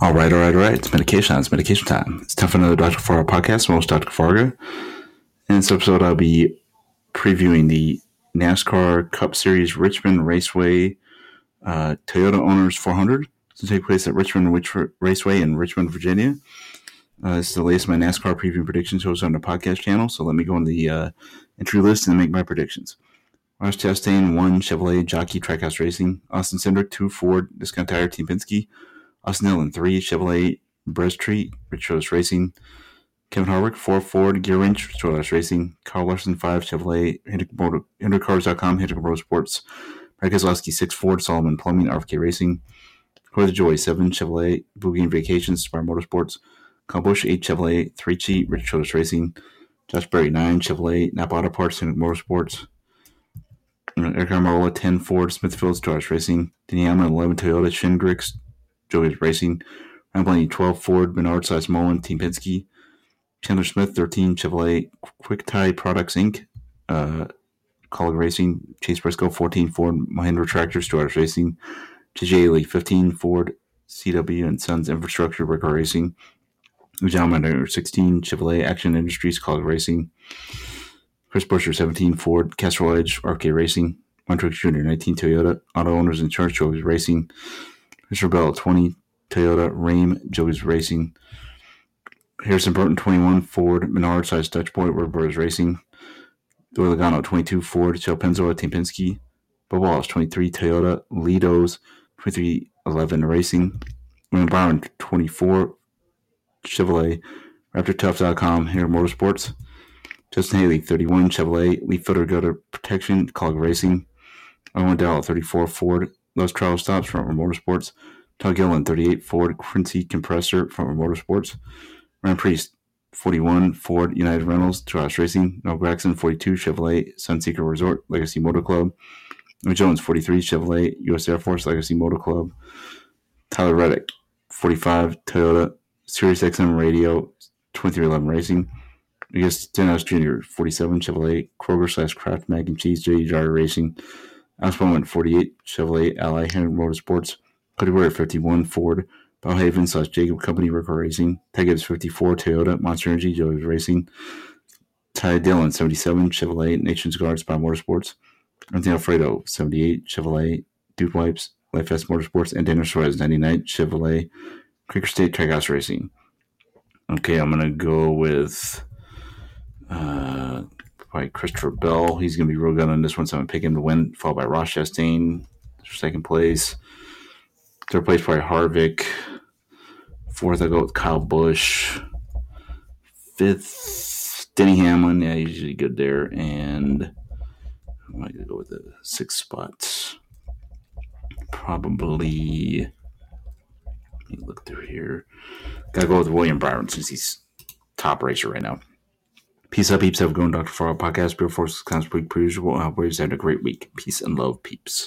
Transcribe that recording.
All right, all right, all right. It's medication time. It's medication time. It's time for another Dr. Kavarga podcast. I'm host Dr. Kavarga. In this episode, I'll be previewing the NASCAR Cup Series Richmond Raceway uh, Toyota Owners 400 to take place at Richmond Raceway in Richmond, Virginia. Uh, this is the latest my NASCAR preview predictions shows on the podcast channel. So let me go on the uh, entry list and make my predictions. Ross Chastain, one Chevrolet Jockey Trackhouse Racing. Austin Cindric, two Ford Discount Tire Team Penske. Austin Dillon, three Chevrolet Breasttreet Rich Racing. Kevin Harvick, four Ford Gear Wrench Rich Racing. Kyle Larson, five Chevrolet HendrickCars.com, Hendrick Motorsports. Brad Keselowski, six Ford Solomon Plumbing RFK Racing. Corey LaJoie, seven Chevrolet Boogie and Vacations Spire Motorsports. Kyle Busch, eight Chevrolet, 3CHI Rich Racing. Josh Berry, nine Chevrolet Napa Auto Parts Hendrick Motorsports. Aric Almirola, 10 Ford Smithfield Stars Racing. Hamlin, 11 Toyota Shingrix Joey's Racing. Ryan Blaney, 12 Ford Menard Size Mullen Team Penske. Chandler Smith, 13 Chevrolet Quick Tie Products Inc. Uh, Racing. Chase Briscoe, 14 Ford Mahindra Tractor Stars Racing. JJ Yeley, 15 Ford CW and Sons Infrastructure Rick Ware Racing. John Mander, 16 Chevrolet Action Industries Kaulig Racing. Chris Buescher, 17 Ford Castrol Edge RK Racing. Martin Truex Jr., 19 Toyota Auto Owners Insurance Joey's Racing. Mr. Bell, 20 Toyota Rheem Joey's Racing. Harrison Burton, 21 Ford Menard Size Dutch Boy Brothers Racing. Doyle Logano, 22 Ford Joe Penzoa Team Penske. Bubba Wallace, 23 Toyota Leidos 2311 Racing. William Byron, 24 Chevrolet RaptorTough.com here Motorsports. Justin Haley, 31 Chevrolet LeafFilter Gutter Protection Kaulig Racing. Owen Dowell, 34 Ford Love's Travel Stops from Motorsports. Todd Gilliland, 38 Ford Quincy Compressor from Motorsports. Ryan Preece, 41 Ford United Rentals Josh Racing. Noah Gragson, 42 Chevrolet Sunseeker Resort Legacy Motor Club. Jones, 43 Chevrolet U.S. Air Force Legacy Motor Club. Tyler Reddick, 45 Toyota Sirius XM Radio 2311 Racing. I guess Dennis Jr., 47 Chevrolet Kroger slash Kraft Mac and Cheese J Jar Racing. Alex Bowman, 48 Chevrolet Ally Hendrick Motorsports. Cody Ware, 51 Ford Belhaven slash Jacob Company Rick Ware Racing. Ty Gibbs, 54 Toyota Monster Energy Joe's Racing. Ty Dillon, 77 Chevrolet Nations Guards by Motorsports. Anthony Alfredo, 78 Chevrolet Dude Wipes Life S Motorsports. And Daniel Suarez, 99 Chevrolet Creeker State Trackhouse Racing. Okay, I'm going to go with uh, probably Christopher Bell. He's going to be real good on this one, so I'm going to pick him to win, followed by Ross Chastain, second place. Third place, probably Harvick. Fourth, I go with Kyle Busch. Fifth, Denny Hamlin. Yeah, he's usually good there. And I'm going to go with the sixth spot. Probably. Let me look through here. Gotta go with William Byron since he's top racer right now. Peace up, peeps. Have a good one, Dr. Farrell podcast. Bill Force, Clowns Week, per usual. I hope you're having a great week. Peace and love, peeps.